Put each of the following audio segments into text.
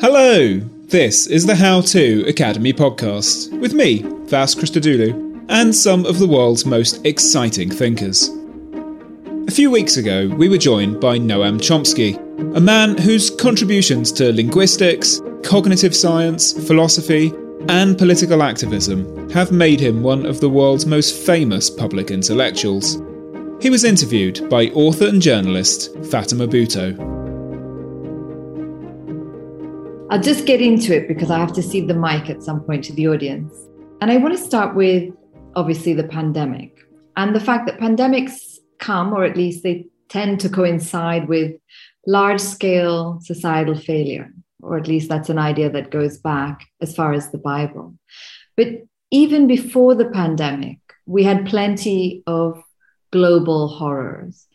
Hello, this is the How To Academy podcast with me, Vas Christodoulou, and some of the world's most exciting thinkers. A few weeks ago, we were joined by Noam Chomsky, a man whose contributions to linguistics, cognitive science, philosophy, and political activism have made him one of the world's most famous public intellectuals. He was interviewed by author and journalist Fatima Bhutto. I'll just get into it because I have to cede the mic at some point to the audience. And I want to start with obviously the pandemic and the fact that pandemics come, or at least they tend to coincide with large scale societal failure, or at least that's an idea that goes back as far as the Bible. But even before the pandemic, we had plenty of global horrors,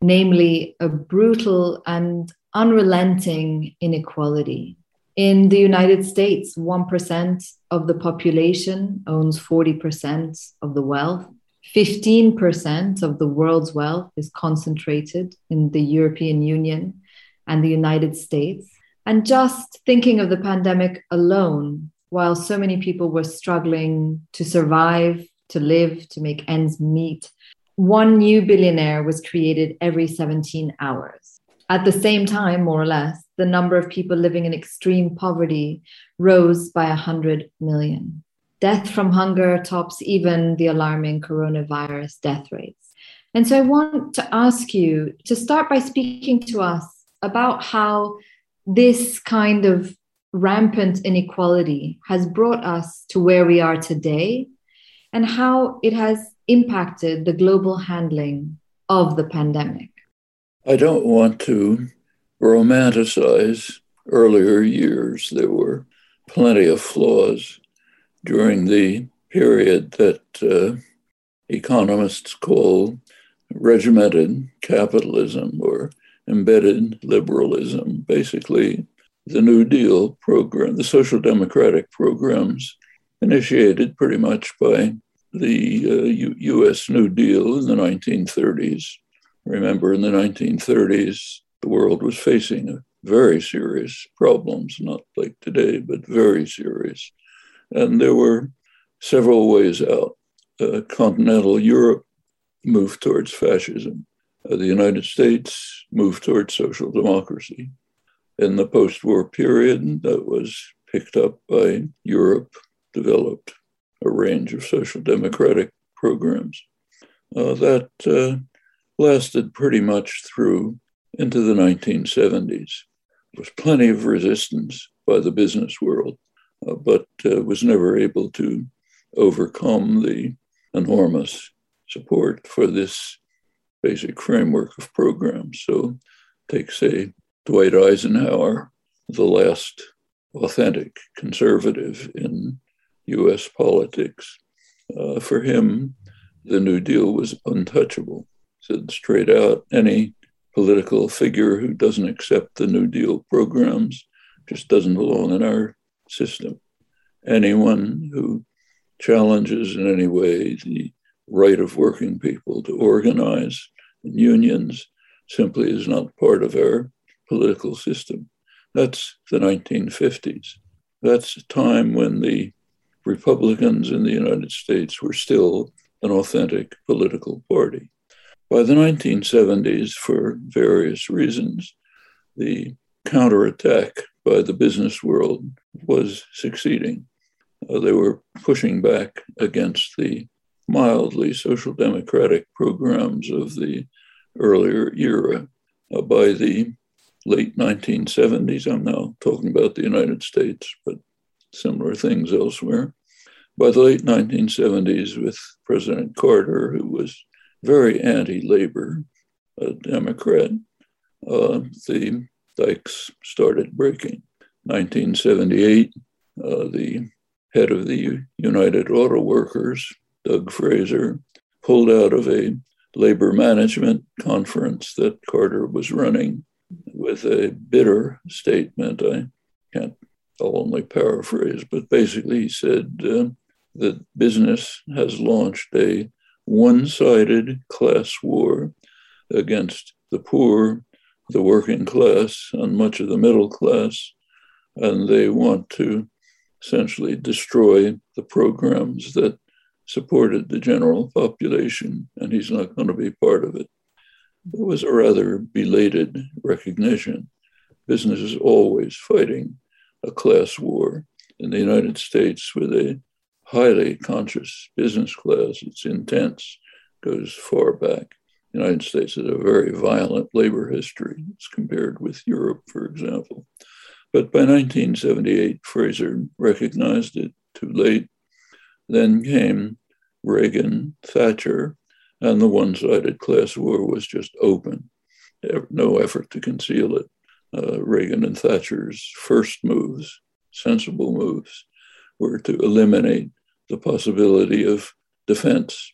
namely a brutal and unrelenting inequality in the United States, 1% of the population owns 40% of the wealth. 15% of the world's wealth is concentrated in the European Union and the United States. And just thinking of the pandemic alone, while so many people were struggling to survive, to live, to make ends meet, one new billionaire was created every 17 hours. At the same time, more or less, the number of people living in extreme poverty rose by 100 million. Death from hunger tops even the alarming coronavirus death rates. And so I want to ask you to start by speaking to us about how this kind of rampant inequality has brought us to where we are today and how it has impacted the global handling of the pandemic. I don't want to romanticize earlier years. There were plenty of flaws during the period that uh, economists call regimented capitalism or embedded liberalism. Basically, the New Deal program, the social democratic programs initiated pretty much by the uh, U- US New Deal in the 1930s Remember, in the 1930s, the world was facing very serious problems, not like today, but very serious. And there were several ways out. Uh, continental Europe moved towards fascism. Uh, the United States moved towards social democracy. In the post war period, that was picked up by Europe, developed a range of social democratic programs. Uh, that uh, lasted pretty much through into the 1970s. There was plenty of resistance by the business world, uh, but uh, was never able to overcome the enormous support for this basic framework of programs. So, take, say, Dwight Eisenhower, the last authentic conservative in US politics. Uh, for him, the New Deal was untouchable said straight out any political figure who doesn't accept the New Deal programs just doesn't belong in our system. Anyone who challenges in any way the right of working people to organize in unions simply is not part of our political system. That's the 1950s. That's a time when the Republicans in the United States were still an authentic political party. By the 1970s, for various reasons, the counterattack by the business world was succeeding. Uh, they were pushing back against the mildly social democratic programs of the earlier era. Uh, by the late 1970s, I'm now talking about the United States, but similar things elsewhere. By the late 1970s, with President Carter, who was very anti labor, a Democrat, uh, the dikes started breaking. 1978, uh, the head of the United Auto Workers, Doug Fraser, pulled out of a labor management conference that Carter was running with a bitter statement. I can't, I'll only paraphrase, but basically he said uh, that business has launched a one sided class war against the poor, the working class, and much of the middle class. And they want to essentially destroy the programs that supported the general population, and he's not going to be part of it. It was a rather belated recognition. Business is always fighting a class war. In the United States, with a highly conscious business class. It's intense, goes far back. The United States has a very violent labor history as compared with Europe, for example. But by 1978, Fraser recognized it too late. Then came Reagan, Thatcher, and the one sided class war was just open. No effort to conceal it. Uh, Reagan and Thatcher's first moves, sensible moves, were to eliminate the possibility of defense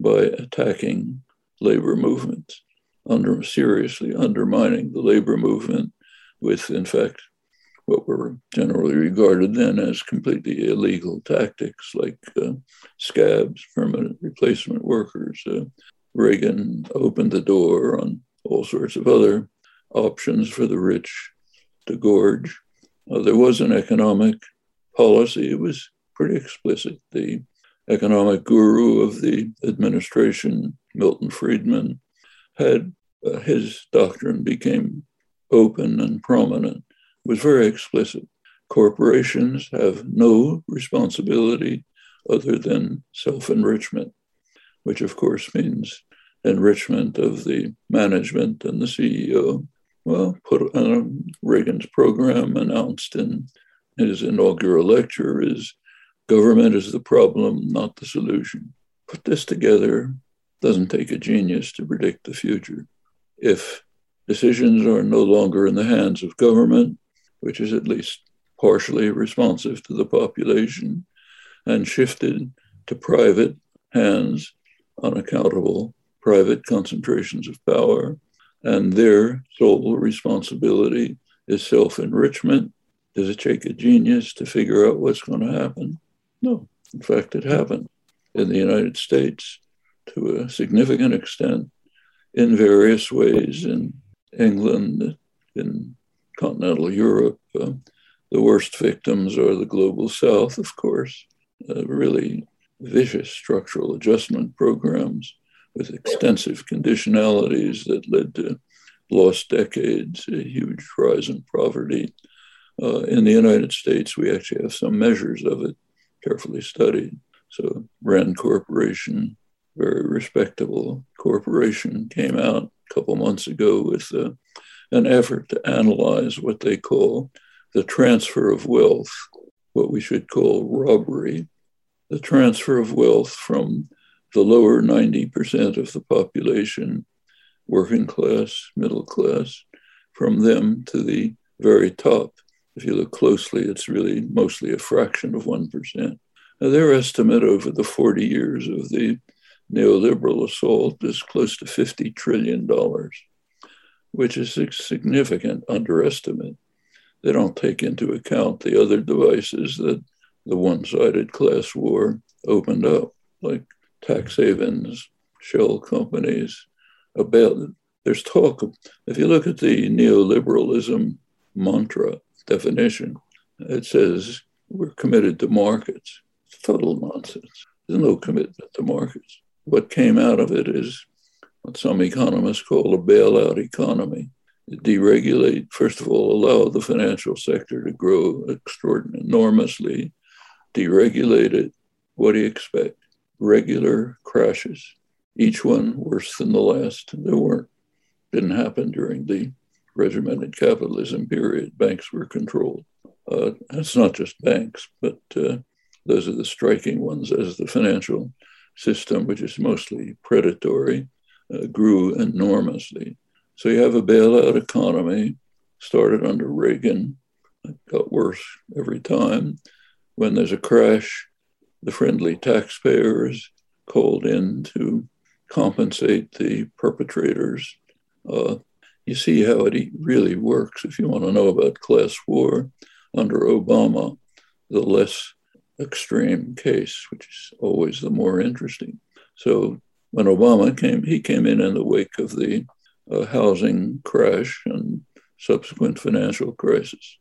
by attacking labor movements, under, seriously undermining the labor movement with, in fact, what were generally regarded then as completely illegal tactics like uh, scabs, permanent replacement workers. Uh, Reagan opened the door on all sorts of other options for the rich to gorge. Uh, there was an economic policy. It was pretty explicit. The economic guru of the administration, Milton Friedman, had uh, his doctrine became open and prominent, was very explicit. Corporations have no responsibility other than self enrichment, which of course means enrichment of the management and the CEO. Well, put um, Reagan's program announced in his inaugural lecture is Government is the problem, not the solution. Put this together doesn't take a genius to predict the future. If decisions are no longer in the hands of government, which is at least partially responsive to the population, and shifted to private hands, unaccountable private concentrations of power, and their sole responsibility is self enrichment. Does it take a genius to figure out what's going to happen? No, in fact, it happened in the United States to a significant extent in various ways in England, in continental Europe. Uh, the worst victims are the global south, of course, uh, really vicious structural adjustment programs with extensive conditionalities that led to lost decades, a huge rise in poverty. Uh, in the United States, we actually have some measures of it carefully studied. So Rand Corporation, very respectable corporation, came out a couple months ago with uh, an effort to analyze what they call the transfer of wealth, what we should call robbery, the transfer of wealth from the lower 90% of the population, working class, middle class, from them to the very top if you look closely, it's really mostly a fraction of 1%. Now, their estimate over the 40 years of the neoliberal assault is close to $50 trillion, which is a significant underestimate. They don't take into account the other devices that the one sided class war opened up, like tax havens, shell companies. About there's talk. If you look at the neoliberalism mantra, definition. It says we're committed to markets. It's total nonsense. There's no commitment to markets. What came out of it is what some economists call a bailout economy. Deregulate, first of all, allow the financial sector to grow extraordinarily, enormously, deregulate it. What do you expect? Regular crashes, each one worse than the last. There weren't, didn't happen during the regimented capitalism period. Banks were controlled. Uh, it's not just banks, but uh, those are the striking ones as the financial system, which is mostly predatory, uh, grew enormously. So you have a bailout economy started under Reagan, it got worse every time. When there's a crash, the friendly taxpayers called in to compensate the perpetrators. Uh, you see how it really works. If you want to know about class war under Obama, the less extreme case, which is always the more interesting. So when Obama came, he came in in the wake of the uh, housing crash and subsequent financial crisis.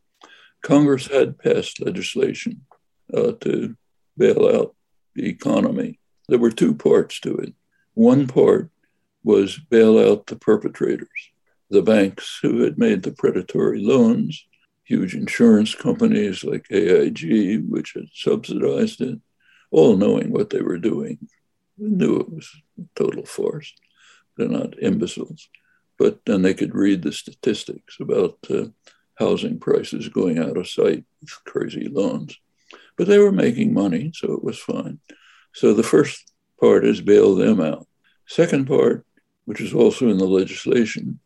Congress had passed legislation uh, to bail out the economy. There were two parts to it. One part was bail out the perpetrators, the banks who had made the predatory loans, huge insurance companies like AIG, which had subsidized it, all knowing what they were doing, knew it was total farce. They're not imbeciles. But then they could read the statistics about uh, housing prices going out of sight with crazy loans. But they were making money, so it was fine. So the first part is bail them out. Second part, which is also in the legislation,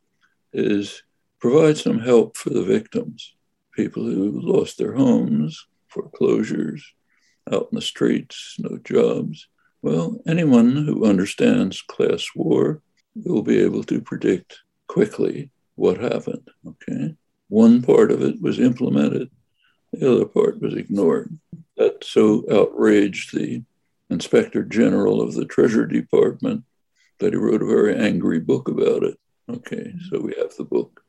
is provide some help for the victims people who lost their homes, foreclosures, out in the streets, no jobs. Well, anyone who understands class war will be able to predict quickly what happened. Okay. One part of it was implemented, the other part was ignored. That so outraged the inspector general of the Treasury Department that he wrote a very angry book about it. Okay, so we have the book.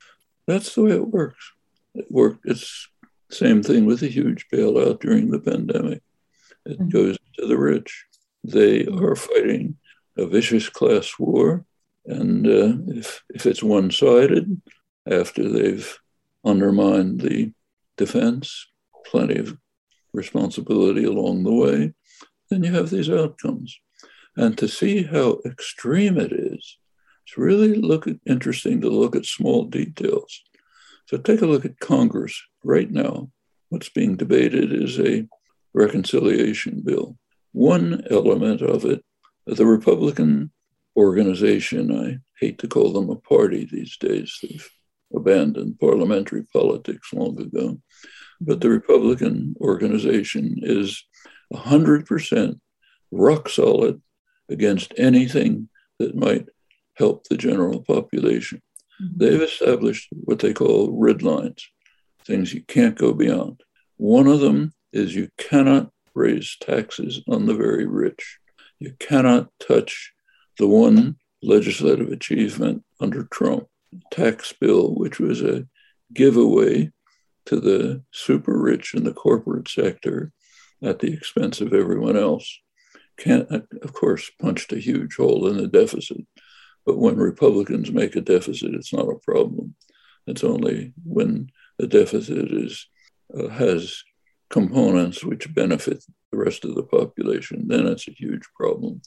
That's the way it works. It worked. It's same thing with a huge bailout during the pandemic. It mm-hmm. goes to the rich. They are fighting a vicious class war, and uh, if if it's one-sided, after they've undermined the defense, plenty of responsibility along the way, then you have these outcomes. And to see how extreme it is, it's really look at, interesting to look at small details. So take a look at Congress right now. What's being debated is a reconciliation bill. One element of it, the Republican organization, I hate to call them a party these days, they've abandoned parliamentary politics long ago, but the Republican organization is 100% rock solid against anything that might help the general population. Mm-hmm. They've established what they call red lines, things you can't go beyond. One of them is you cannot raise taxes on the very rich. You cannot touch the one legislative achievement under Trump tax bill, which was a giveaway to the super rich in the corporate sector at the expense of everyone else. Can't, of course, punched a huge hole in the deficit. But when Republicans make a deficit, it's not a problem. It's only when the deficit is uh, has components which benefit the rest of the population, then it's a huge problem.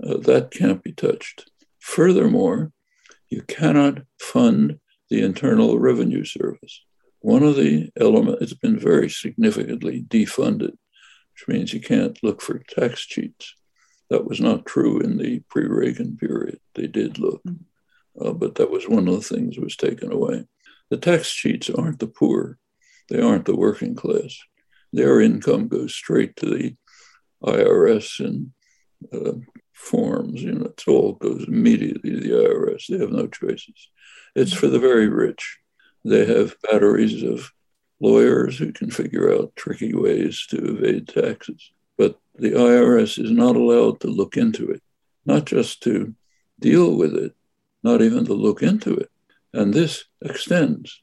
Uh, that can't be touched. Furthermore, you cannot fund the Internal Revenue Service. One of the elements, it's been very significantly defunded, which means you can't look for tax cheats. That was not true in the pre-Reagan period. They did look, mm. uh, but that was one of the things that was taken away. The tax cheats aren't the poor; they aren't the working class. Their income goes straight to the IRS and uh, forms. You know, it all goes immediately to the IRS. They have no choices. It's for the very rich. They have batteries of lawyers who can figure out tricky ways to evade taxes. The IRS is not allowed to look into it, not just to deal with it, not even to look into it. And this extends.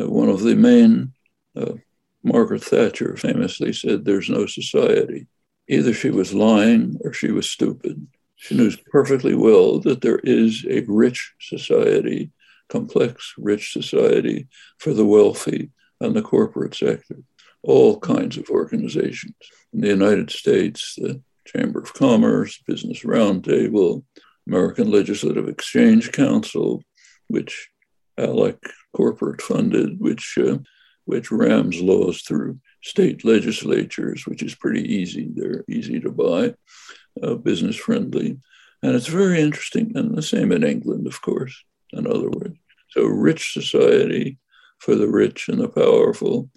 Uh, one of the main, uh, Margaret Thatcher famously said, There's no society. Either she was lying or she was stupid. She knows perfectly well that there is a rich society, complex, rich society for the wealthy and the corporate sector, all kinds of organizations. In the United States, the Chamber of Commerce, Business Roundtable, American Legislative Exchange Council, which ALEC corporate funded, which uh, which rams laws through state legislatures, which is pretty easy. They're easy to buy, uh, business friendly. And it's very interesting. And the same in England, of course, in other words. So, rich society for the rich and the powerful,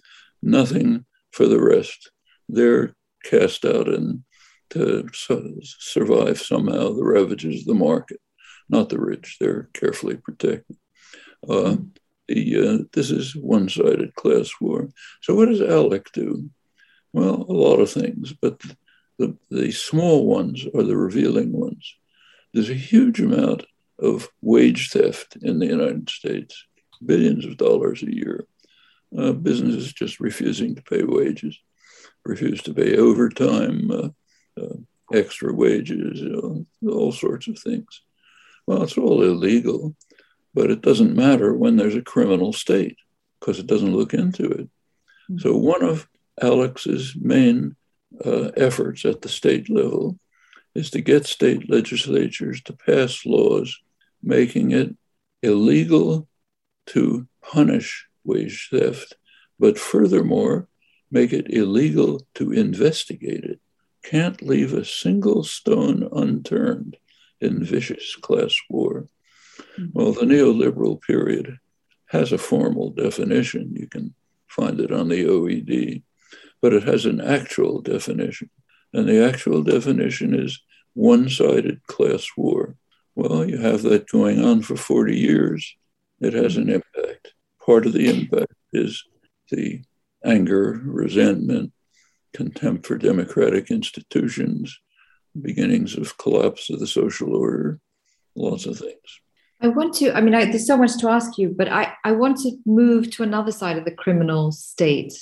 nothing for the rest. They're cast out and to survive somehow the ravages of the market. Not the rich, they're carefully protected. Uh, the, uh, this is one sided class war. So, what does ALEC do? Well, a lot of things, but the, the small ones are the revealing ones. There's a huge amount of wage theft in the United States, billions of dollars a year. Uh, businesses just refusing to pay wages, refuse to pay overtime, uh, uh, extra wages, you know, all sorts of things. Well, it's all illegal. But it doesn't matter when there's a criminal state because it doesn't look into it. Mm-hmm. So, one of ALEC's main uh, efforts at the state level is to get state legislatures to pass laws making it illegal to punish wage theft, but furthermore, make it illegal to investigate it. Can't leave a single stone unturned in vicious class war. Well, the neoliberal period has a formal definition. You can find it on the OED, but it has an actual definition. And the actual definition is one sided class war. Well, you have that going on for 40 years. It has an impact. Part of the impact is the anger, resentment, contempt for democratic institutions, beginnings of collapse of the social order, lots of things. I want to, I mean, I, there's so much to ask you, but I, I want to move to another side of the criminal state.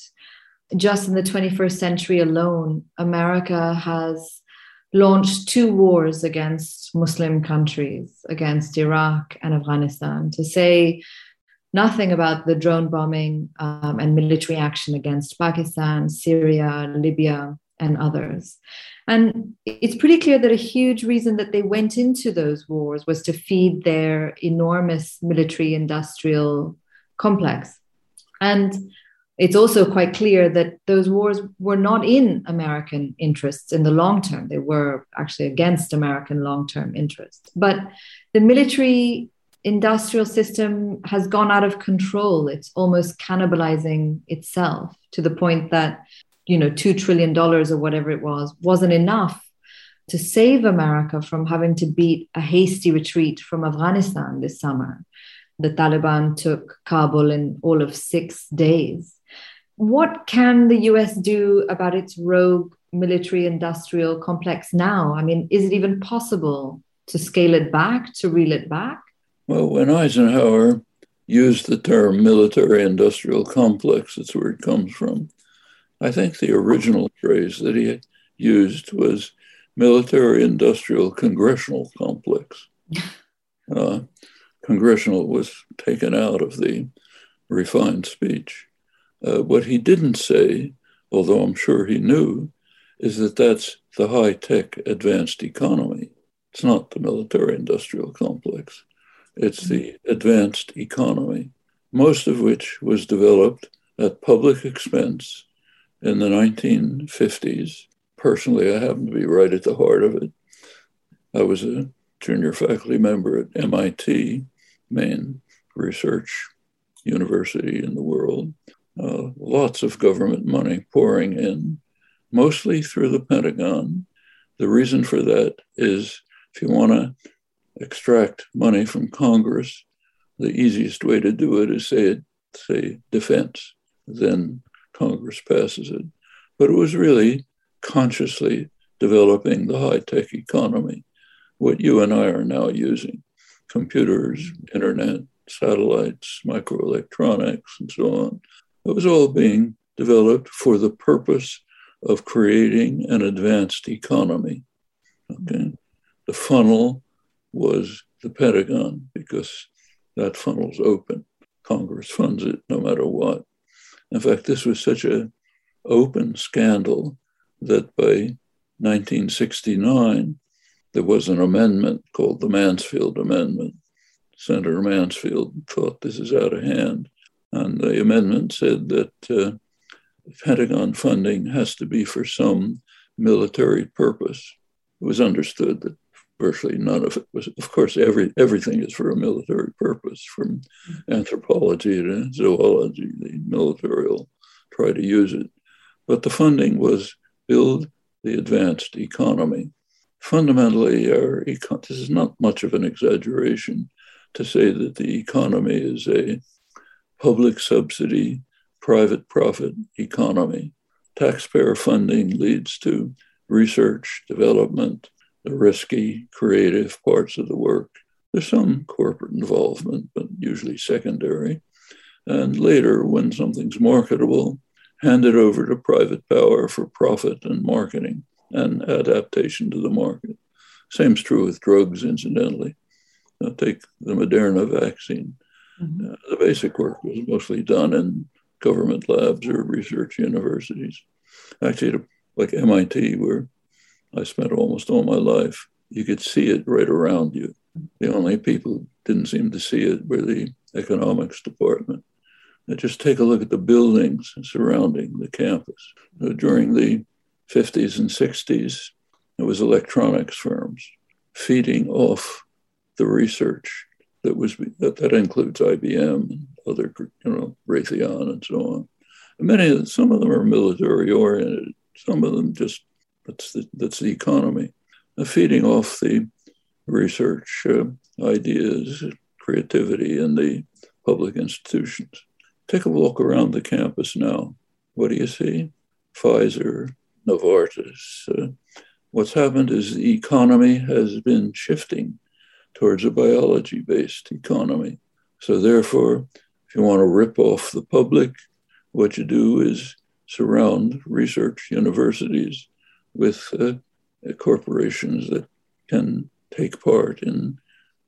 Just in the 21st century alone, America has launched two wars against Muslim countries, against Iraq and Afghanistan, to say nothing about the drone bombing um, and military action against Pakistan, Syria, Libya, and others. And it's pretty clear that a huge reason that they went into those wars was to feed their enormous military industrial complex. And it's also quite clear that those wars were not in American interests in the long term. They were actually against American long term interests. But the military industrial system has gone out of control. It's almost cannibalizing itself to the point that you know, $2 trillion or whatever it was, wasn't enough to save America from having to beat a hasty retreat from Afghanistan this summer. The Taliban took Kabul in all of six days. What can the US do about its rogue military industrial complex now? I mean, is it even possible to scale it back, to reel it back? Well, when Eisenhower used the term military industrial complex, that's where it comes from, I think the original phrase that he used was military industrial congressional complex. Uh, congressional was taken out of the refined speech. Uh, what he didn't say, although I'm sure he knew, is that that's the high tech advanced economy. It's not the military industrial complex, it's the advanced economy, most of which was developed at public expense in the 1950s. Personally, I happen to be right at the heart of it. I was a junior faculty member at MIT, main research university in the world. Uh, lots of government money pouring in, mostly through the Pentagon. The reason for that is if you want to extract money from Congress, the easiest way to do it is say, say defense. Then Congress passes it. But it was really consciously developing the high tech economy, what you and I are now using computers, internet, satellites, microelectronics, and so on. It was all being developed for the purpose of creating an advanced economy. Okay. The funnel was the Pentagon because that funnel's open. Congress funds it no matter what. In fact, this was such a open scandal that by 1969, there was an amendment called the Mansfield Amendment. Senator Mansfield thought this is out of hand. And the amendment said that uh, Pentagon funding has to be for some military purpose. It was understood that virtually none of it was, of course, every, everything is for a military purpose, from mm-hmm. anthropology to zoology. The military will try to use it. But the funding was build the advanced economy. Fundamentally, our econ- this is not much of an exaggeration to say that the economy is a public subsidy, private profit economy. Taxpayer funding leads to research, development, the risky, creative parts of the work. There's some corporate involvement, but usually secondary. And later, when something's marketable, hand it over to private power for profit and marketing and adaptation to the market. Same's true with drugs, incidentally. Now take the Moderna vaccine. Mm-hmm. Uh, the basic work was mostly done in government labs or research universities. Actually, like MIT, where I spent almost all my life, you could see it right around you. The only people who didn't seem to see it were the economics department. Now just take a look at the buildings surrounding the campus. During the 50s and 60s, it was electronics firms feeding off the research that was that, that includes IBM and other, you know, Raytheon and so on. And many of them, some of them are military oriented. Some of them just that's the that's the economy, uh, feeding off the research uh, ideas, creativity in the public institutions. Take a walk around the campus now. What do you see? Pfizer, Novartis. Uh, what's happened is the economy has been shifting towards a biology based economy. So, therefore, if you want to rip off the public, what you do is surround research universities with uh, corporations that can take part in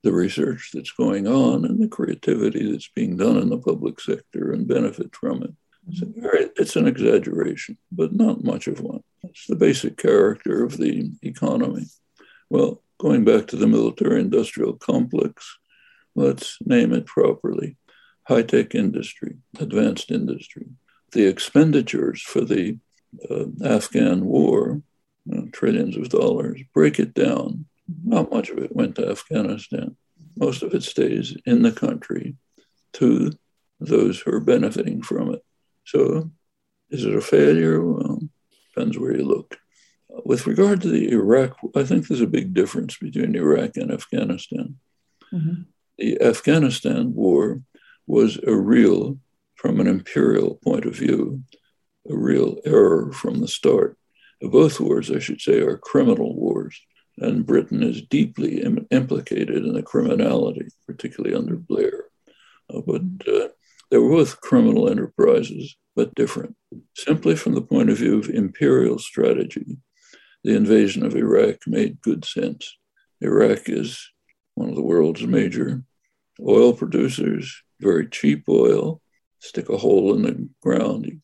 the research that's going on and the creativity that's being done in the public sector and benefit from it. It's an exaggeration, but not much of one. It's the basic character of the economy. Well, going back to the military industrial complex, let's name it properly high tech industry, advanced industry. The expenditures for the uh, Afghan war, trillions of dollars, break it down not much of it went to Afghanistan. Most of it stays in the country to those who are benefiting from it. So, is it a failure? Well, depends where you look. With regard to the Iraq, I think there's a big difference between Iraq and Afghanistan. Mm-hmm. The Afghanistan war was a real, from an imperial point of view, a real error from the start. Both wars, I should say, are criminal wars and Britain is deeply Im- implicated in the criminality, particularly under Blair. Uh, but uh, they were both criminal enterprises, but different. Simply from the point of view of imperial strategy, the invasion of Iraq made good sense. Iraq is one of the world's major oil producers, very cheap oil. Stick a hole in the ground,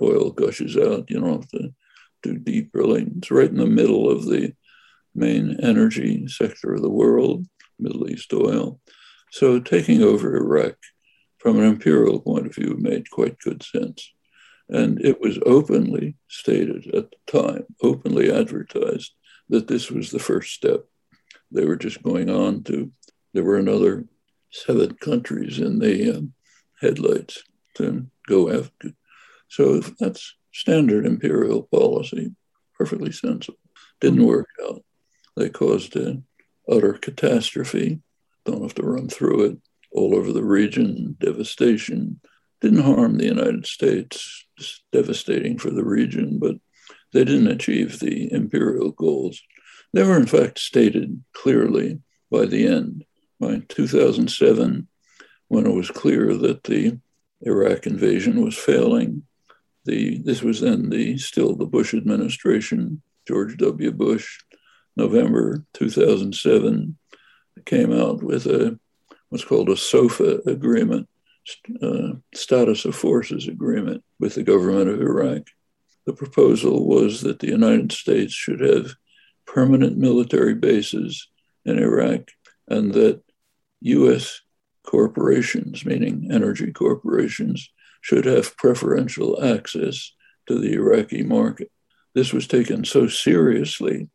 oil gushes out. You don't have to do deep drilling. It's right in the middle of the main energy sector of the world, Middle East oil. So taking over Iraq from an imperial point of view made quite good sense. And it was openly stated at the time, openly advertised, that this was the first step. They were just going on to, there were another seven countries in the um, headlights to go after. So that's standard imperial policy, perfectly sensible. Didn't mm-hmm. work out. They caused an utter catastrophe. Don't have to run through it. All over the region, devastation. Didn't harm the United States, devastating for the region, but they didn't achieve the imperial goals. They were, in fact, stated clearly by the end. By 2007, when it was clear that the Iraq invasion was failing, the, this was then the still the Bush administration, George W. Bush, November 2007, came out with a what's called a SOFA agreement, uh, status of forces agreement with the government of Iraq. The proposal was that the United States should have permanent military bases in Iraq and that US corporations, meaning energy corporations, should have preferential access to the Iraqi market. This was taken so seriously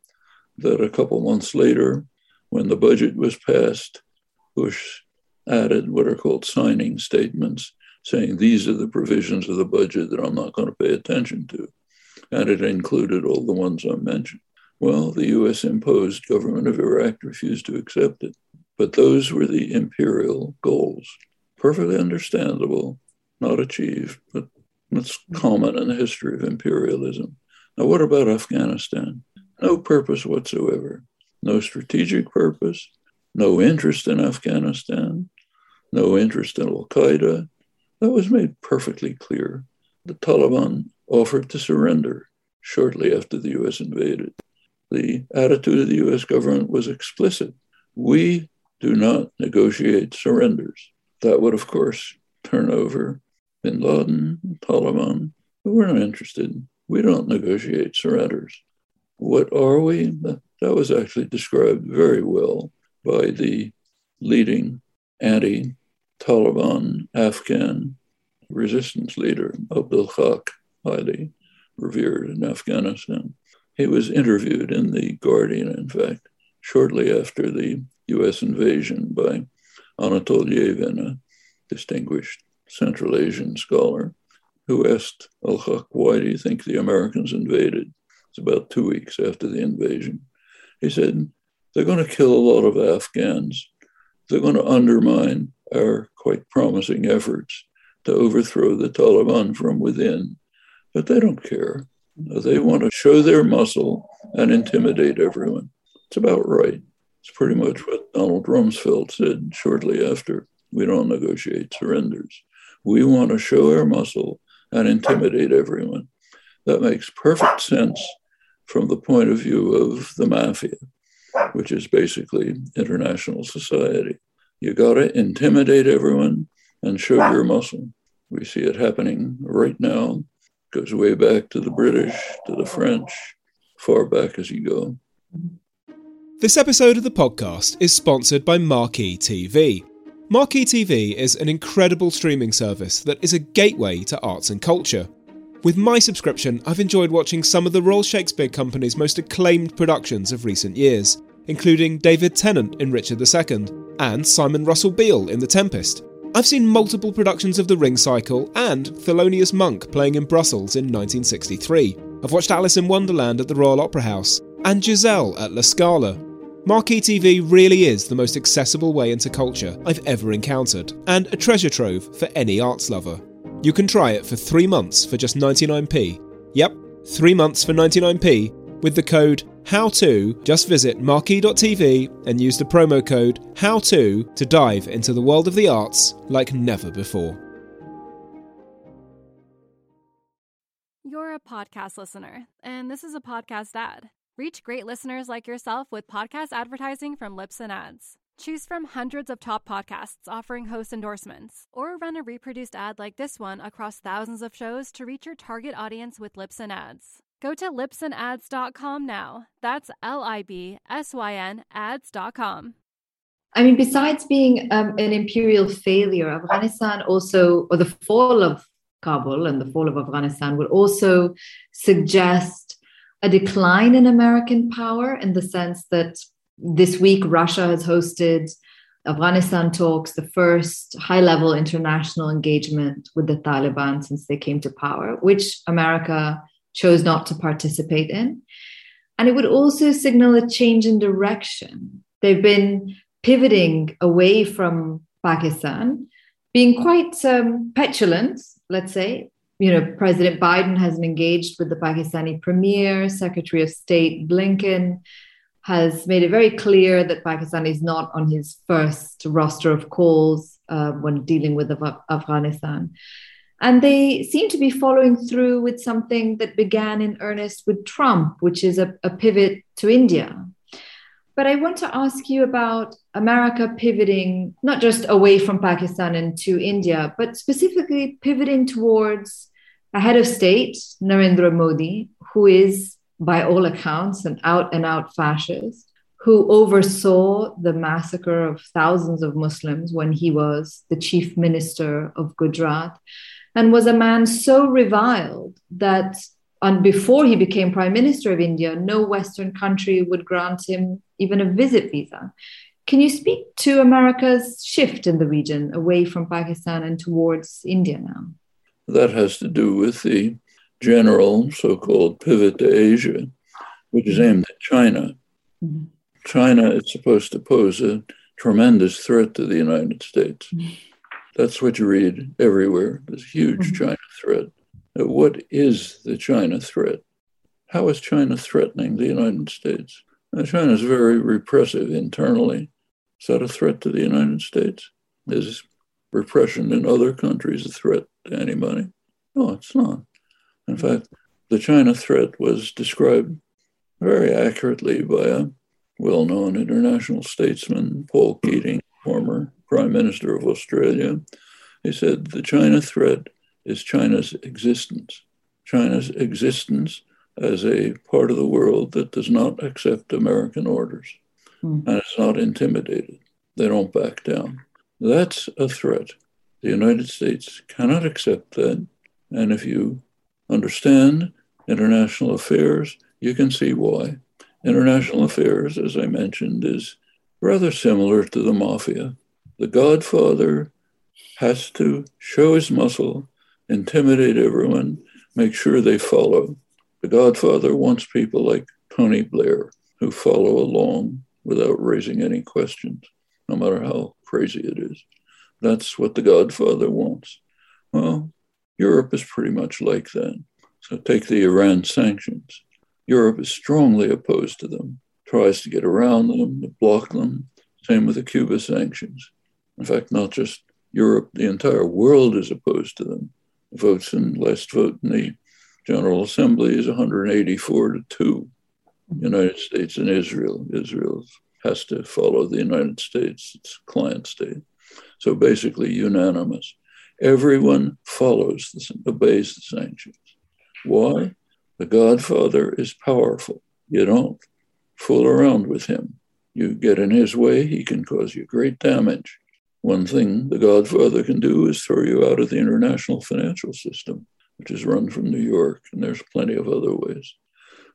that a couple months later, when the budget was passed, Bush added what are called signing statements, saying these are the provisions of the budget that I'm not going to pay attention to. And it included all the ones I mentioned. Well, the US imposed government of Iraq refused to accept it. But those were the imperial goals. Perfectly understandable, not achieved, but it's common in the history of imperialism. Now, what about Afghanistan? No purpose whatsoever, no strategic purpose, no interest in Afghanistan, no interest in Al Qaeda. That was made perfectly clear. The Taliban offered to surrender shortly after the US invaded. The attitude of the US government was explicit. We do not negotiate surrenders. That would, of course, turn over bin Laden, Taliban. But we're not interested. We don't negotiate surrenders. What are we? That was actually described very well by the leading anti Taliban Afghan resistance leader, Abdul Haq, highly revered in Afghanistan. He was interviewed in The Guardian, in fact, shortly after the US invasion by Anatol Lieven, a distinguished Central Asian scholar, who asked Al Haq, Why do you think the Americans invaded? It's about two weeks after the invasion. He said, They're going to kill a lot of Afghans. They're going to undermine our quite promising efforts to overthrow the Taliban from within. But they don't care. They want to show their muscle and intimidate everyone. It's about right. It's pretty much what Donald Rumsfeld said shortly after. We don't negotiate surrenders. We want to show our muscle and intimidate everyone. That makes perfect sense from the point of view of the mafia, which is basically international society. You got to intimidate everyone and show your muscle. We see it happening right now. It goes way back to the British, to the French, far back as you go. This episode of the podcast is sponsored by Marquee TV. Marquee TV is an incredible streaming service that is a gateway to arts and culture. With my subscription, I've enjoyed watching some of the Royal Shakespeare Company's most acclaimed productions of recent years, including David Tennant in Richard II and Simon Russell Beale in The Tempest. I've seen multiple productions of The Ring Cycle and Thelonious Monk playing in Brussels in 1963. I've watched Alice in Wonderland at the Royal Opera House and Giselle at La Scala, Marquee TV really is the most accessible way into culture I've ever encountered, and a treasure trove for any arts lover. You can try it for three months for just 99p. Yep, three months for 99p with the code HOWTO. Just visit marquee.tv and use the promo code HOWTO to dive into the world of the arts like never before. You're a podcast listener, and this is a podcast ad. Reach great listeners like yourself with podcast advertising from Libsyn Ads. Choose from hundreds of top podcasts offering host endorsements, or run a reproduced ad like this one across thousands of shows to reach your target audience with Libsyn Ads. Go to libsynads.com now. That's L I B S Y N ads.com. I mean, besides being um, an imperial failure, Afghanistan also, or the fall of Kabul and the fall of Afghanistan will also suggest a decline in American power in the sense that this week Russia has hosted Afghanistan talks, the first high level international engagement with the Taliban since they came to power, which America chose not to participate in. And it would also signal a change in direction. They've been pivoting away from Pakistan, being quite um, petulant, let's say, you know, President Biden has engaged with the Pakistani Premier, Secretary of State Blinken has made it very clear that Pakistan is not on his first roster of calls uh, when dealing with Af- Afghanistan. And they seem to be following through with something that began in earnest with Trump, which is a, a pivot to India. But I want to ask you about America pivoting not just away from Pakistan and to India, but specifically pivoting towards a head of state, Narendra Modi, who is, by all accounts, an out and out fascist, who oversaw the massacre of thousands of Muslims when he was the chief minister of Gujarat, and was a man so reviled that and before he became prime minister of India, no Western country would grant him even a visit visa. Can you speak to America's shift in the region away from Pakistan and towards India now? That has to do with the general so called pivot to Asia, which is aimed at China. Mm-hmm. China is supposed to pose a tremendous threat to the United States. Mm-hmm. That's what you read everywhere. This huge mm-hmm. China threat. What is the China threat? How is China threatening the United States? Now, China is very repressive internally. Is that a threat to the United States? Is repression in other countries a threat to anybody? No, it's not. In fact, the China threat was described very accurately by a well known international statesman, Paul Keating, former Prime Minister of Australia. He said the China threat is China's existence. China's existence as a part of the world that does not accept American orders mm. and is not intimidated. They don't back down. That's a threat. The United States cannot accept that. And if you understand international affairs, you can see why. International affairs, as I mentioned, is rather similar to the mafia. The godfather has to show his muscle intimidate everyone, make sure they follow. The Godfather wants people like Tony Blair who follow along without raising any questions, no matter how crazy it is. That's what the Godfather wants. Well, Europe is pretty much like that. So take the Iran sanctions. Europe is strongly opposed to them, tries to get around them, to block them. Same with the Cuba sanctions. In fact, not just Europe, the entire world is opposed to them votes in last vote in the General Assembly is 184 to 2. United States and Israel. Israel has to follow the United States, its client state. So basically unanimous. Everyone follows, the, obeys the sanctions. Why? The Godfather is powerful. You don't fool around with him. You get in his way, he can cause you great damage. One thing the Godfather can do is throw you out of the international financial system, which is run from New York, and there's plenty of other ways.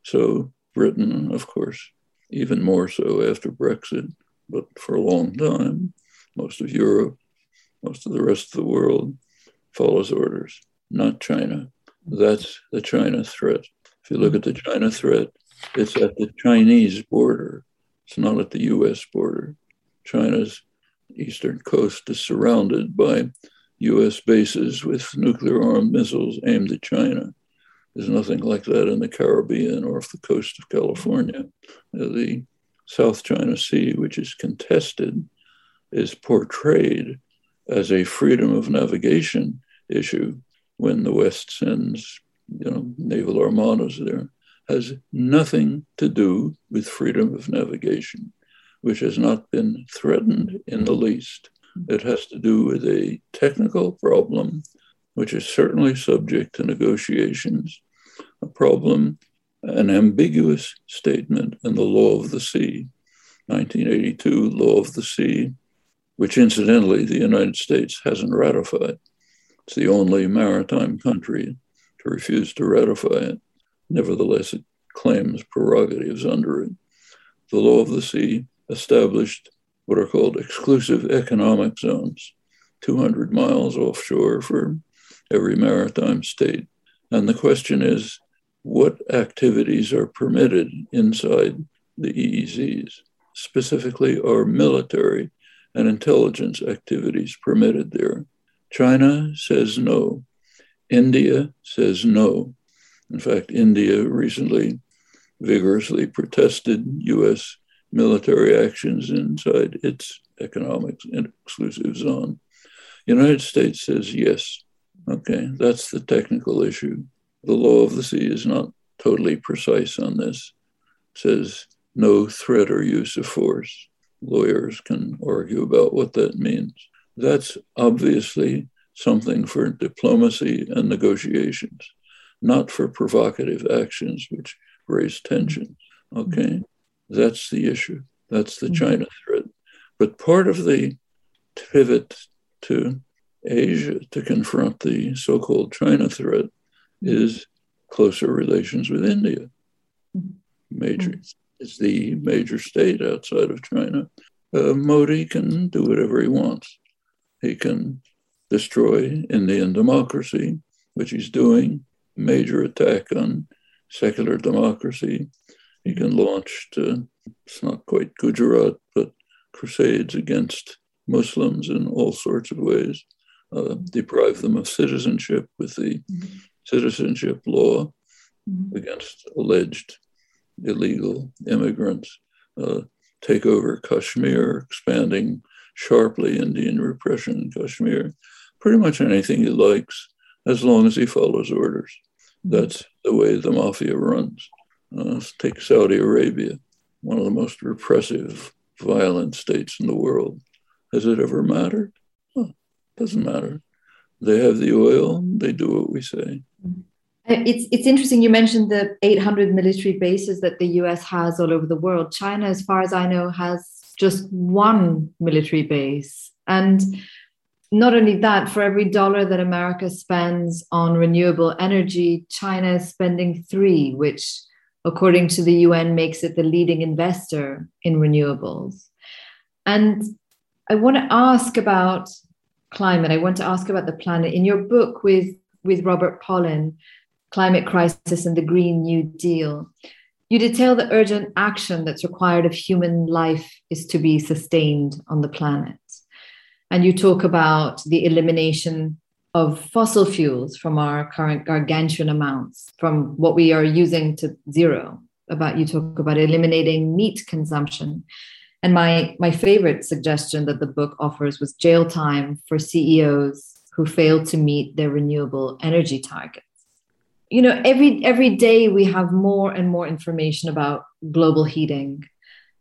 So, Britain, of course, even more so after Brexit, but for a long time, most of Europe, most of the rest of the world follows orders, not China. That's the China threat. If you look at the China threat, it's at the Chinese border, it's not at the US border. China's eastern coast is surrounded by US bases with nuclear armed missiles aimed at China. There's nothing like that in the Caribbean or off the coast of California. Uh, the South China Sea, which is contested, is portrayed as a freedom of navigation issue when the West sends you know, naval armadas there, has nothing to do with freedom of navigation which has not been threatened in the least. It has to do with a technical problem, which is certainly subject to negotiations, problem, an ambiguous statement in the law of the sea, 1982 law of the sea, which incidentally the United States hasn't ratified. It's the only maritime country to refuse to ratify it. Nevertheless, it claims prerogatives under it. The law of the sea established what are called exclusive economic zones, 200 miles offshore for every maritime state. And the question is what activities are permitted inside the EEZs? Specifically, are military and intelligence activities permitted there? China says no. India says no. In fact, India recently vigorously protested US military actions inside its economic exclusive zone. United States says yes. Okay, that's the technical issue. The law of the sea is not totally precise on this. It says no threat or use of force. Lawyers can argue about what that means. That's obviously something for diplomacy and negotiations, not for provocative actions which raise tension. Okay, that's the issue. That's the mm-hmm. China threat. But part of the pivot to Asia to confront the so called China threat is closer relations with India. Major, it's the major state outside of China. Uh, Modi can do whatever he wants. He can destroy Indian democracy, which he's doing, major attack on secular democracy. He can launch, to, it's not quite Gujarat, but crusades against Muslims in all sorts of ways, uh, deprive them of citizenship with the mm-hmm. Citizenship law mm-hmm. against alleged illegal immigrants, uh, take over Kashmir, expanding sharply Indian repression in Kashmir, pretty much anything he likes, as long as he follows orders. That's the way the mafia runs. Uh, take Saudi Arabia, one of the most repressive, violent states in the world. Has it ever mattered? Huh, doesn't matter. They have the oil, they do what we say. Uh, it's it's interesting you mentioned the 800 military bases that the US has all over the world. China, as far as I know, has just one military base. And not only that, for every dollar that America spends on renewable energy, China is spending three, which, according to the UN, makes it the leading investor in renewables. And I want to ask about climate. I want to ask about the planet. In your book with, with Robert Pollin, Climate Crisis and the Green New Deal, you detail the urgent action that's required if human life is to be sustained on the planet. And you talk about the elimination of fossil fuels from our current gargantuan amounts, from what we are using to zero. About you talk about eliminating meat consumption. And my, my favorite suggestion that the book offers was jail time for CEOs who failed to meet their renewable energy targets. You know every every day we have more and more information about global heating.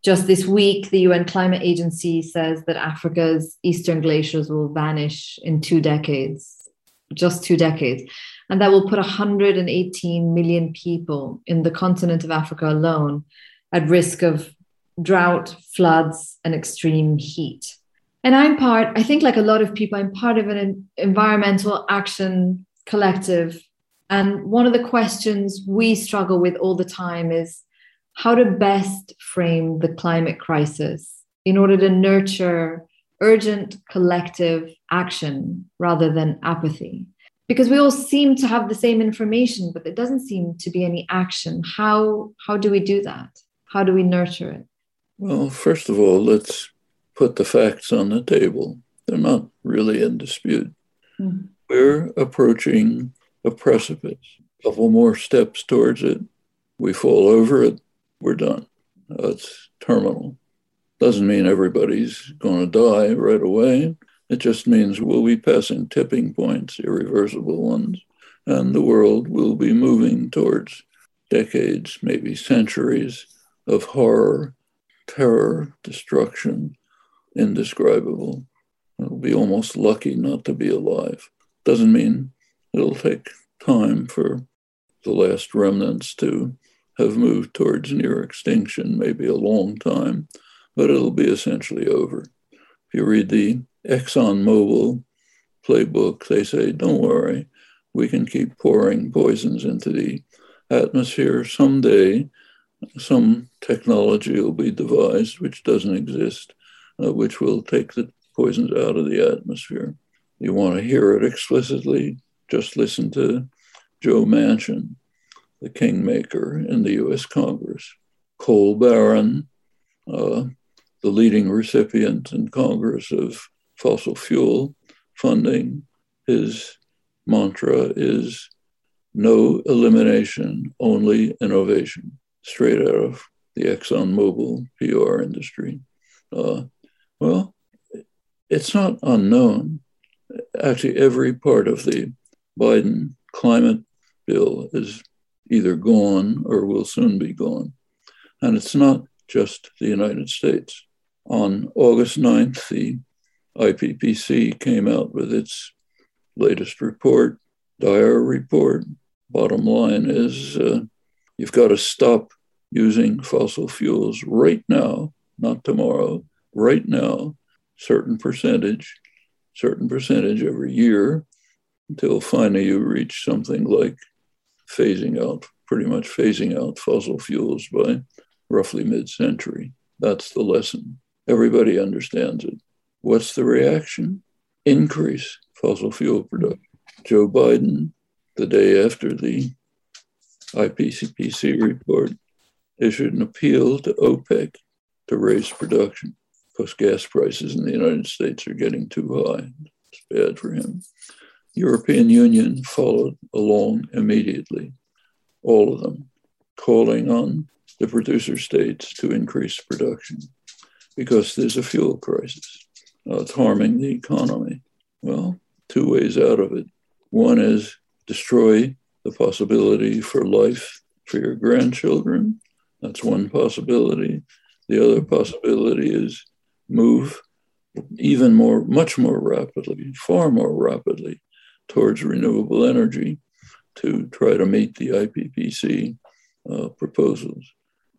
Just this week the un climate agency says that africa's eastern glaciers will vanish in two decades just two decades and that will put 118 million people in the continent of africa alone at risk of drought floods and extreme heat and i'm part i think like a lot of people i'm part of an environmental action collective and one of the questions we struggle with all the time is how to best frame the climate crisis in order to nurture urgent collective action rather than apathy. Because we all seem to have the same information, but there doesn't seem to be any action. How, how do we do that? How do we nurture it? Well, first of all, let's put the facts on the table. They're not really in dispute. Mm-hmm. We're approaching a precipice. A couple more steps towards it, we fall over it, we're done. It's terminal. Doesn't mean everybody's going to die right away. It just means we'll be passing tipping points, irreversible ones, and the world will be moving towards decades, maybe centuries of horror, terror, destruction, indescribable. It'll be almost lucky not to be alive. Doesn't mean it'll take time for the last remnants to have moved towards near extinction, maybe a long time, but it'll be essentially over. If you read the ExxonMobil playbook, they say, don't worry, we can keep pouring poisons into the atmosphere. Someday, some technology will be devised which doesn't exist, uh, which will take the poisons out of the atmosphere. You want to hear it explicitly, just listen to Joe Manchin, the kingmaker in the US Congress, coal baron, uh, the leading recipient in Congress of fossil fuel funding. His mantra is no elimination, only innovation, straight out of the ExxonMobil PR industry. Uh, well, it's not unknown. Actually, every part of the Biden climate bill is either gone or will soon be gone. And it's not just the United States. On August 9th, the IPCC came out with its latest report, dire report. Bottom line is uh, you've got to stop using fossil fuels right now, not tomorrow, right now, certain percentage, certain percentage every year until finally you reach something like phasing out, pretty much phasing out fossil fuels by roughly mid century. That's the lesson. Everybody understands it. What's the reaction? Increase fossil fuel production. Joe Biden, the day after the IPCC report, issued an appeal to OPEC to raise production because gas prices in the United States are getting too high. It's bad for him. European Union followed along immediately, all of them, calling on the producer states to increase production because there's a fuel crisis. Uh, it's harming the economy. Well, two ways out of it. One is destroy the possibility for life for your grandchildren. That's one possibility. The other possibility is move even more, much more rapidly, far more rapidly towards renewable energy to try to meet the IPCC uh, proposals.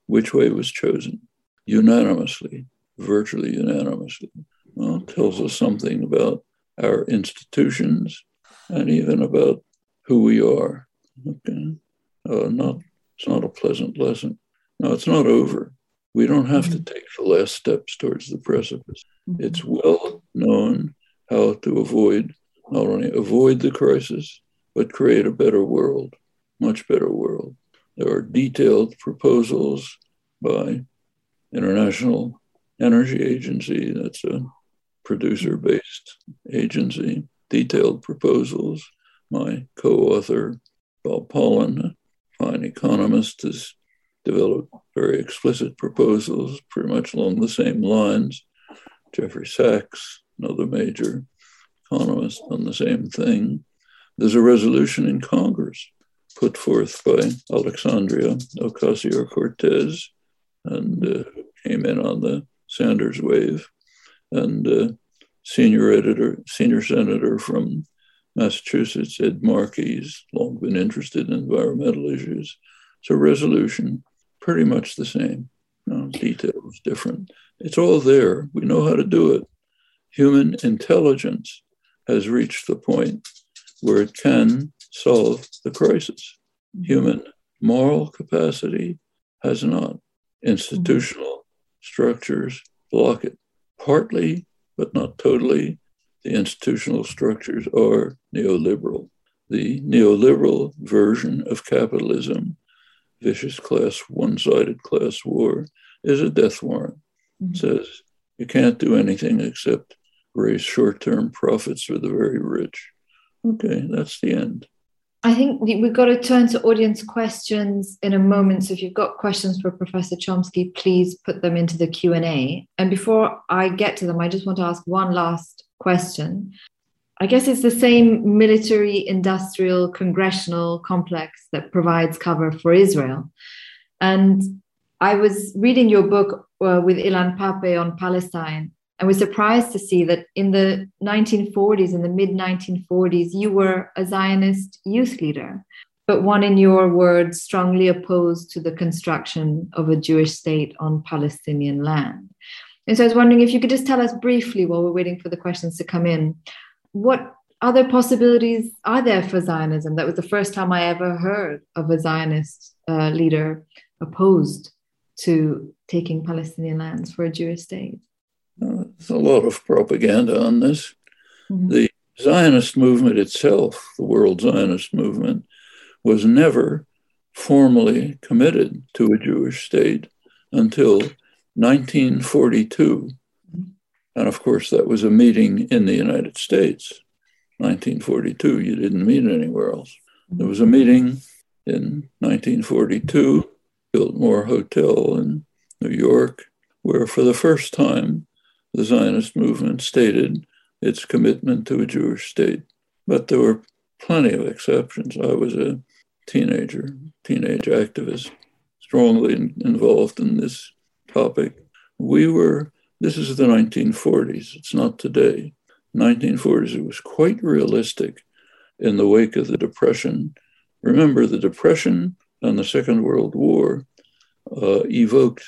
Which way was chosen? Unanimously, virtually unanimously. Well, tells us something about our institutions and even about who we are. Okay, uh, not it's not a pleasant lesson. No, it's not over. We don't have to take the last steps towards the precipice. It's well known how to avoid not only avoid the crisis, but create a better world, much better world. There are detailed proposals by International Energy Agency, that's a producer-based agency, detailed proposals. My co-author, Bob Pollin, fine economist, has developed very explicit proposals pretty much along the same lines. Jeffrey Sachs, another major economist on the same thing. There's a resolution in Congress put forth by Alexandria Ocasio Cortez and uh, came in on the Sanders wave. And uh, senior editor, senior senator from Massachusetts, Ed Markey, has long been interested in environmental issues. So resolution, pretty much the same. No, details different. It's all there. We know how to do it. Human intelligence has reached the point where it can solve the crisis. Human moral capacity has not. Institutional structures block it. Partly, but not totally, the institutional structures are neoliberal. The neoliberal version of capitalism, vicious class, one sided class war, is a death warrant. Mm-hmm. It says you can't do anything except raise short term profits for the very rich. Okay, that's the end. I think we've got to turn to audience questions in a moment. So if you've got questions for Professor Chomsky, please put them into the Q&A. And before I get to them, I just want to ask one last question. I guess it's the same military, industrial, congressional complex that provides cover for Israel. And I was reading your book uh, with Ilan Pappé on Palestine, and was surprised to see that in the 1940s, in the mid 1940s, you were a Zionist youth leader, but one, in your words, strongly opposed to the construction of a Jewish state on Palestinian land. And so I was wondering if you could just tell us briefly, while we're waiting for the questions to come in, what other possibilities are there for Zionism? That was the first time I ever heard of a Zionist uh, leader opposed to taking Palestinian lands for a Jewish state. Uh, there's a lot of propaganda on this. Mm-hmm. The Zionist movement itself, the World Zionist movement, was never formally committed to a Jewish state until 1942. Mm-hmm. And of course, that was a meeting in the United States. 1942, you didn't meet anywhere else. There was a meeting in 1942, Biltmore Hotel in New York, where for the first time the Zionist movement stated its commitment to a Jewish state. But there were plenty of exceptions. I was a teenager, teenage activist, strongly in, involved in this topic. We were, this is the 1940s, it's not today. 1940s, it was quite realistic in the wake of the Depression. Remember, the Depression and the Second World War uh, evoked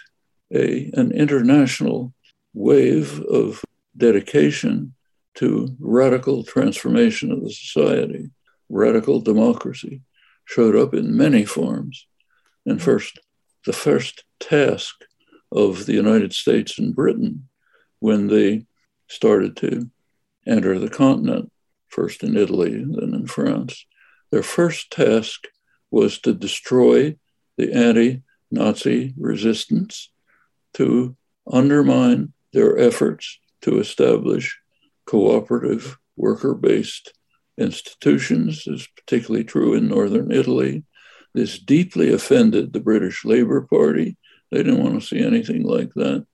a, an international wave of dedication to radical transformation of the society. Radical democracy showed up in many forms. And first, the first task of the United States and Britain when they started to enter the continent, first in Italy, then in France, their first task was to destroy the anti Nazi resistance, to undermine their efforts to establish cooperative worker based institutions. This is particularly true in northern Italy. This deeply offended the British Labour Party. They didn't want to see anything like that.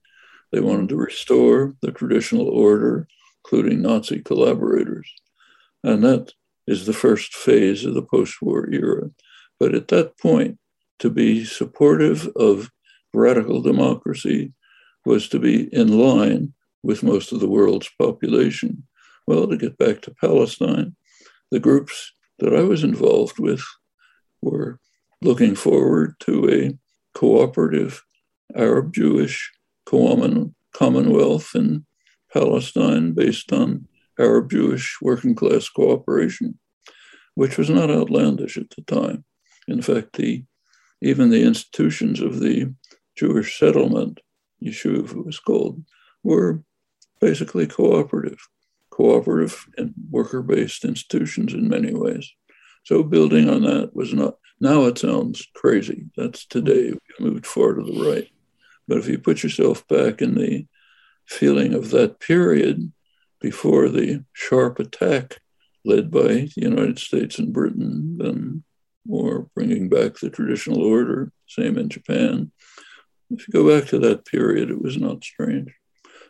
They wanted to restore the traditional order, including Nazi collaborators. And that is the first phase of the post war era. But at that point, to be supportive of radical democracy was to be in line with most of the world's population. Well, to get back to Palestine, the groups that I was involved with were looking forward to a cooperative Arab Jewish commonwealth in Palestine based on Arab Jewish working class cooperation, which was not outlandish at the time. In fact, the, even the institutions of the Jewish settlement, Yishuv it was called, were basically cooperative, cooperative and worker based institutions in many ways. So building on that was not, now it sounds crazy. That's today, hmm. we moved far to the right. But if you put yourself back in the feeling of that period before the sharp attack led by the United States and Britain, then more bringing back the traditional order, same in Japan. If you go back to that period, it was not strange.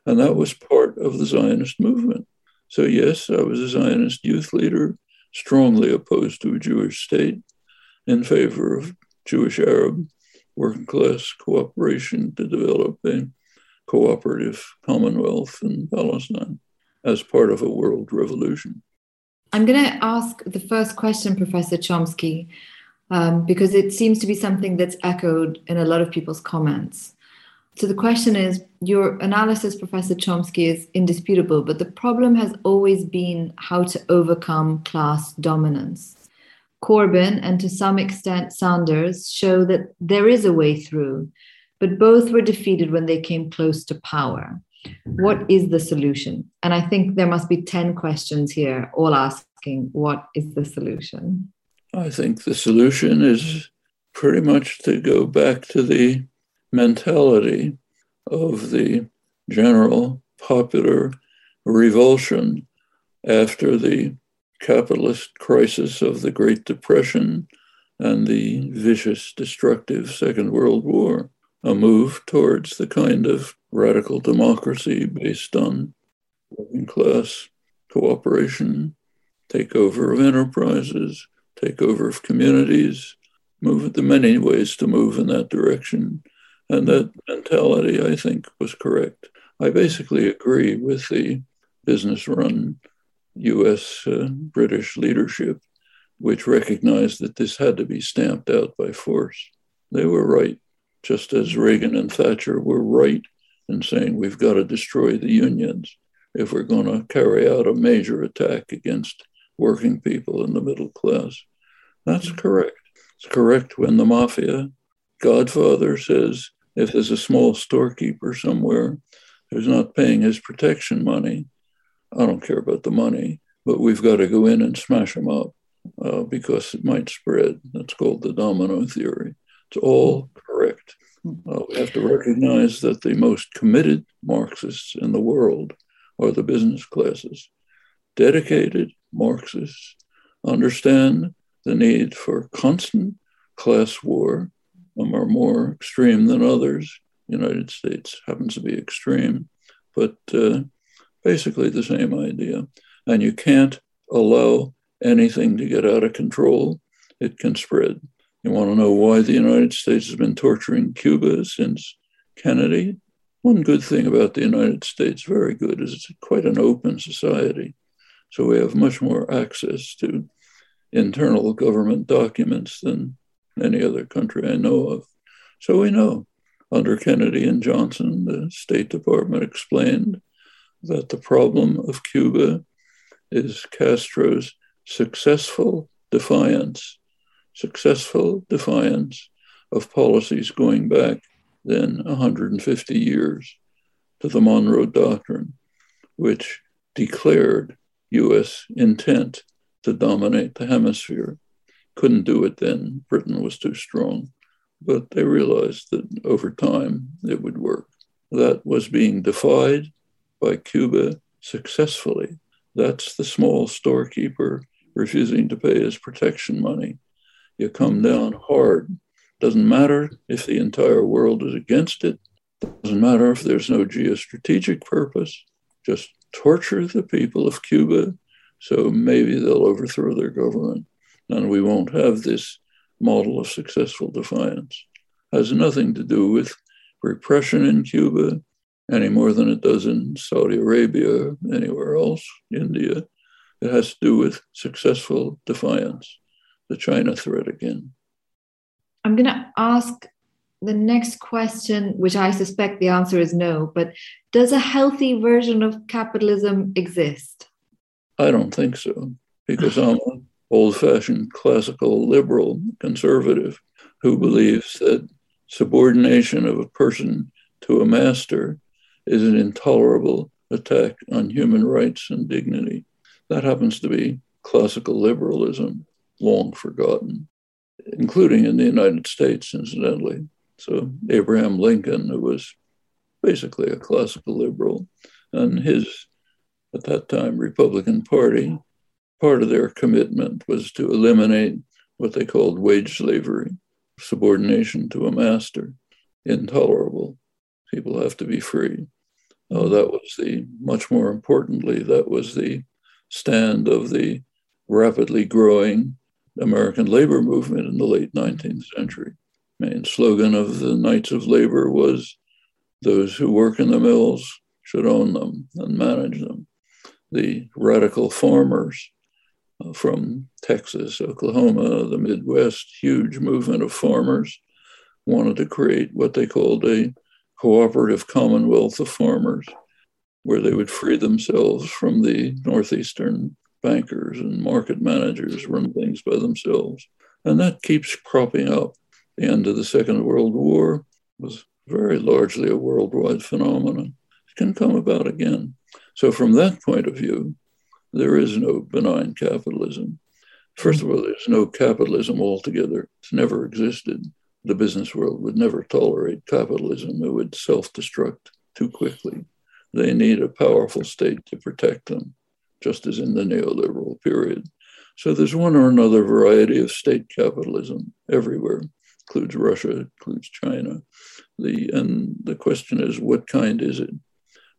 And that was part of the Zionist movement. So, yes, I was a Zionist youth leader, strongly opposed to a Jewish state, in favor of Jewish Arab working class cooperation to develop a cooperative commonwealth in Palestine as part of a world revolution. I'm going to ask the first question, Professor Chomsky, um, because it seems to be something that's echoed in a lot of people's comments. So the question is your analysis, Professor Chomsky, is indisputable, but the problem has always been how to overcome class dominance. Corbyn and to some extent Sanders show that there is a way through, but both were defeated when they came close to power. What is the solution? And I think there must be 10 questions here, all asking, what is the solution? I think the solution is pretty much to go back to the mentality of the general popular revulsion after the capitalist crisis of the Great Depression and the vicious, destructive Second World War, a move towards the kind of radical democracy based on working class cooperation, takeover of enterprises, takeover of communities, move the many ways to move in that direction. And that mentality, I think, was correct. I basically agree with the business run US uh, British leadership, which recognized that this had to be stamped out by force. They were right, just as Reagan and Thatcher were right in saying we've got to destroy the unions if we're going to carry out a major attack against working people in the middle class. That's correct. It's correct when the mafia godfather says if there's a small storekeeper somewhere who's not paying his protection money, I don't care about the money, but we've got to go in and smash them up uh, because it might spread. That's called the domino theory. It's all correct. Uh, we have to recognize that the most committed Marxists in the world are the business classes. Dedicated Marxists understand the need for constant class war. Some are more extreme than others. United States happens to be extreme, but uh, basically the same idea. And you can't allow anything to get out of control. It can spread. You want to know why the United States has been torturing Cuba since Kennedy. One good thing about the United States, very good, is it's quite an open society. So we have much more access to internal government documents than any other country I know of. So we know under Kennedy and Johnson, the State Department explained that the problem of Cuba is Castro's successful defiance, successful defiance of policies going back then 150 years to the Monroe Doctrine, which declared US intent to dominate the hemisphere. Couldn't do it then, Britain was too strong. But they realized that over time it would work. That was being defied by Cuba successfully. That's the small storekeeper refusing to pay his protection money. You come down hard. Doesn't matter if the entire world is against it. Doesn't matter if there's no geostrategic purpose. Just torture the people of Cuba so maybe they'll overthrow their government and we won't have this model of successful defiance. Has nothing to do with repression in Cuba any more than it does in Saudi Arabia, anywhere else, India. It has to do with successful defiance, the China threat again. I'm going to ask the next question, which I suspect the answer is no, but does a healthy version of capitalism exist? I don't think so, because I'm an old fashioned classical liberal conservative who believes that subordination of a person to a master is an intolerable attack on human rights and dignity. That happens to be classical liberalism, long forgotten, including in the United States, incidentally. So, Abraham Lincoln, who was basically a classical liberal, and his at that time Republican Party, part of their commitment was to eliminate what they called wage slavery, subordination to a master, intolerable. People have to be free. Oh, that was the, much more importantly, that was the stand of the rapidly growing American labor movement in the late 19th century. Main slogan of the Knights of Labor was those who work in the mills should own them and manage them the radical farmers uh, from Texas, Oklahoma, the Midwest, huge movement of farmers wanted to create what they called a cooperative commonwealth of farmers, where they would free themselves from the Northeastern bankers and market managers, run things by themselves. And that keeps cropping up. The end of the Second World War was very largely a worldwide phenomenon. It can come about again. So, from that point of view, there is no benign capitalism. First of all, there's no capitalism altogether. It's never existed. The business world would never tolerate capitalism, it would self destruct too quickly. They need a powerful state to protect them, just as in the neoliberal period. So there's one or another variety of state capitalism everywhere, includes Russia, includes China. The, and the question is, what kind is it?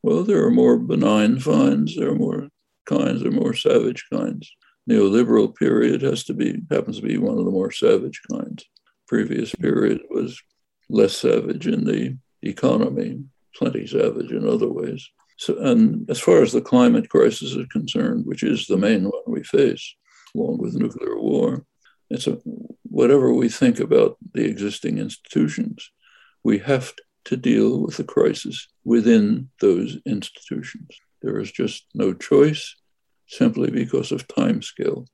Well, there are more benign finds, there are more kinds, there are more savage kinds. Neoliberal period has to be happens to be one of the more savage kinds. Previous period was less savage in the economy, plenty savage in other ways. So, and as far as the climate crisis is concerned, which is the main one we face, along with nuclear war, it's a, whatever we think about the existing institutions, we have to deal with the crisis within those institutions. There is just no choice simply because of time scale.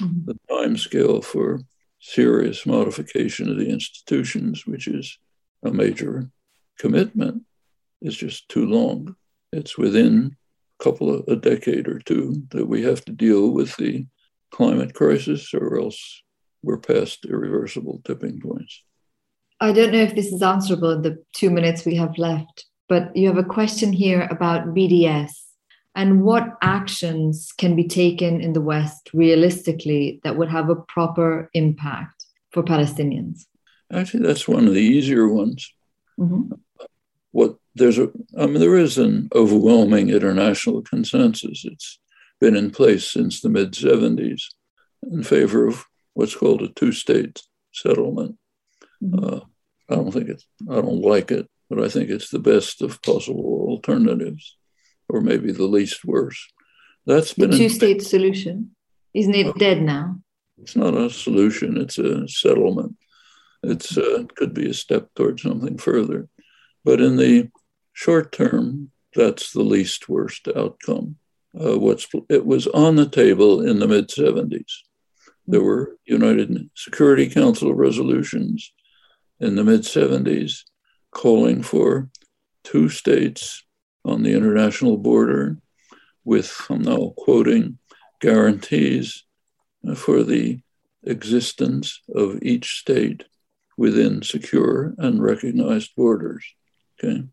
Mm-hmm. The time scale for serious modification of the institutions, which is a major commitment, is just too long. It's within a couple of a decade or two that we have to deal with the climate crisis, or else we're past irreversible tipping points. I don't know if this is answerable in the two minutes we have left, but you have a question here about BDS and what actions can be taken in the West realistically that would have a proper impact for Palestinians? Actually, that's one of the easier ones. Mm-hmm. What there's a, I mean, there is an overwhelming international consensus. It's been in place since the mid 70s in favor of what's called a two state settlement. Mm-hmm. Uh, I don't think it's, I don't like it, but I think it's the best of possible alternatives, or maybe the least worse. That's been a two-state solution. Isn't it dead now? It's not a solution. It's a settlement. It's uh, it could be a step towards something further, but in the short term, that's the least worst outcome. Uh, what's it was on the table in the mid 70s. There were United Security Council resolutions in the mid 70s calling for two states on the international border with, I'm now quoting, guarantees for the existence of each state within secure and recognized borders. Okay.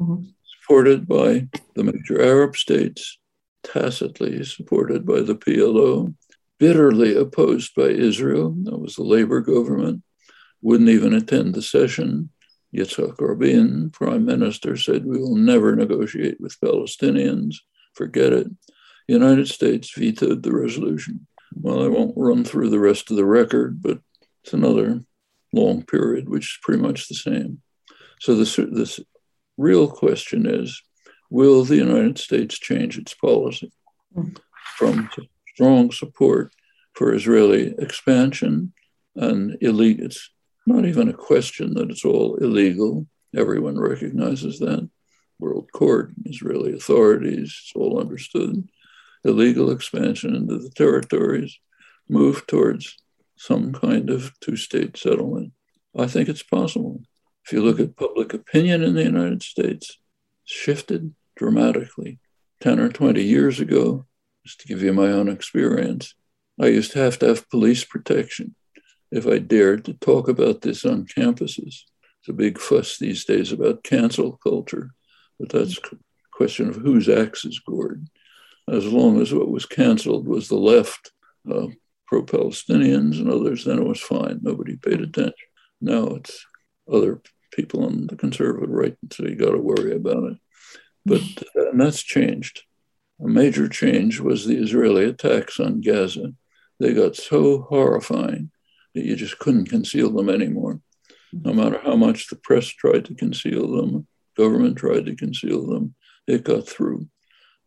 Mm-hmm. Supported by the major Arab states, tacitly supported by the PLO, bitterly opposed by Israel. That was the labor government, wouldn't even attend the session. Yitzhak Rabin, prime minister, said, We will never negotiate with Palestinians. Forget it. The United States vetoed the resolution. Well, I won't run through the rest of the record, but it's another long period, which is pretty much the same. So this, this real question is, will the United States change its policy from strong support for Israeli expansion and? It's not even a question that it's all illegal. Everyone recognizes that. World Court, Israeli authorities, it's all understood. Illegal expansion into the territories, move towards some kind of two state settlement. I think it's possible. If you look at public opinion in the United States, shifted dramatically. 10 or 20 years ago, just to give you my own experience, I used to have to have police protection if I dared to talk about this on campuses. It's a big fuss these days about cancel culture, but that's a question of whose axe is gored. As long as what was canceled was the left, uh, pro Palestinians and others, then it was fine. Nobody paid attention. Now it's other people on the conservative right, so you got to worry about it. But and that's changed. A major change was the Israeli attacks on Gaza. They got so horrifying you just couldn't conceal them anymore. No mm-hmm. matter how much the press tried to conceal them, government tried to conceal them, it got through.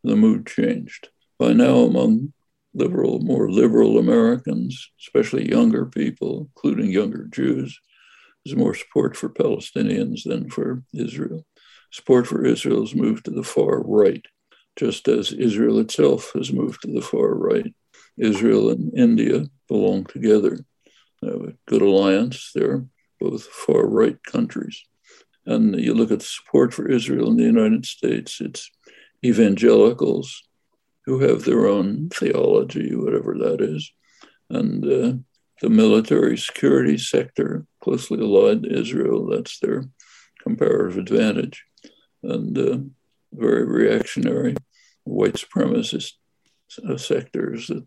The mood changed. By now, among liberal, more liberal Americans, especially younger people, including younger Jews, there's more support for Palestinians than for Israel. Support for Israel has moved to the far right, just as Israel itself has moved to the far right. Israel and India belong together. Have a good alliance. They're both far right countries. And you look at support for Israel in the United States, it's evangelicals who have their own theology, whatever that is, and uh, the military security sector closely allied to Israel. That's their comparative advantage. And uh, very reactionary white supremacist uh, sectors that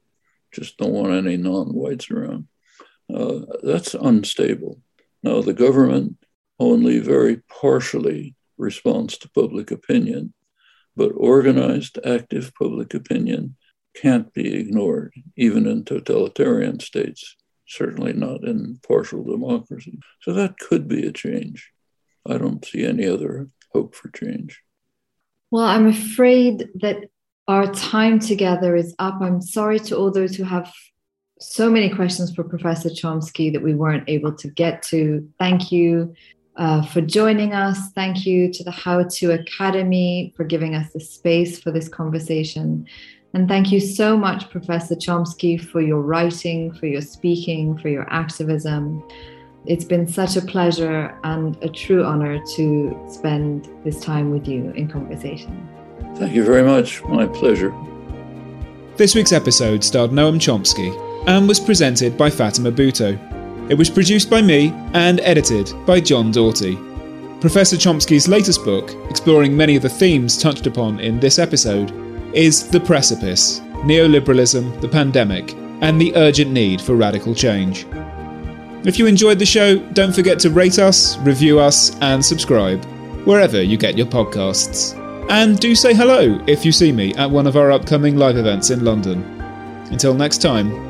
just don't want any non whites around. Uh, that's unstable. Now, the government only very partially responds to public opinion, but organized, active public opinion can't be ignored, even in totalitarian states certainly not in partial democracy. So that could be a change. I don't see any other hope for change. Well, I'm afraid that our time together is up. I'm sorry to all those who have so many questions for Professor Chomsky that we weren't able to get to. Thank you uh, for joining us. Thank you to the How To Academy for giving us the space for this conversation. And thank you so much, Professor Chomsky, for your writing, for your speaking, for your activism. It's been such a pleasure and a true honor to spend this time with you in conversation. Thank you very much. My pleasure. This week's episode starred Noam Chomsky and was presented by Fatima Bhutto. It was produced by me and edited by John Doughty. Professor Chomsky's latest book, exploring many of the themes touched upon in this episode, is The Precipice Neoliberalism, the Pandemic, and the Urgent Need for Radical Change. If you enjoyed the show, don't forget to rate us, review us, and subscribe wherever you get your podcasts. And do say hello if you see me at one of our upcoming live events in London. Until next time,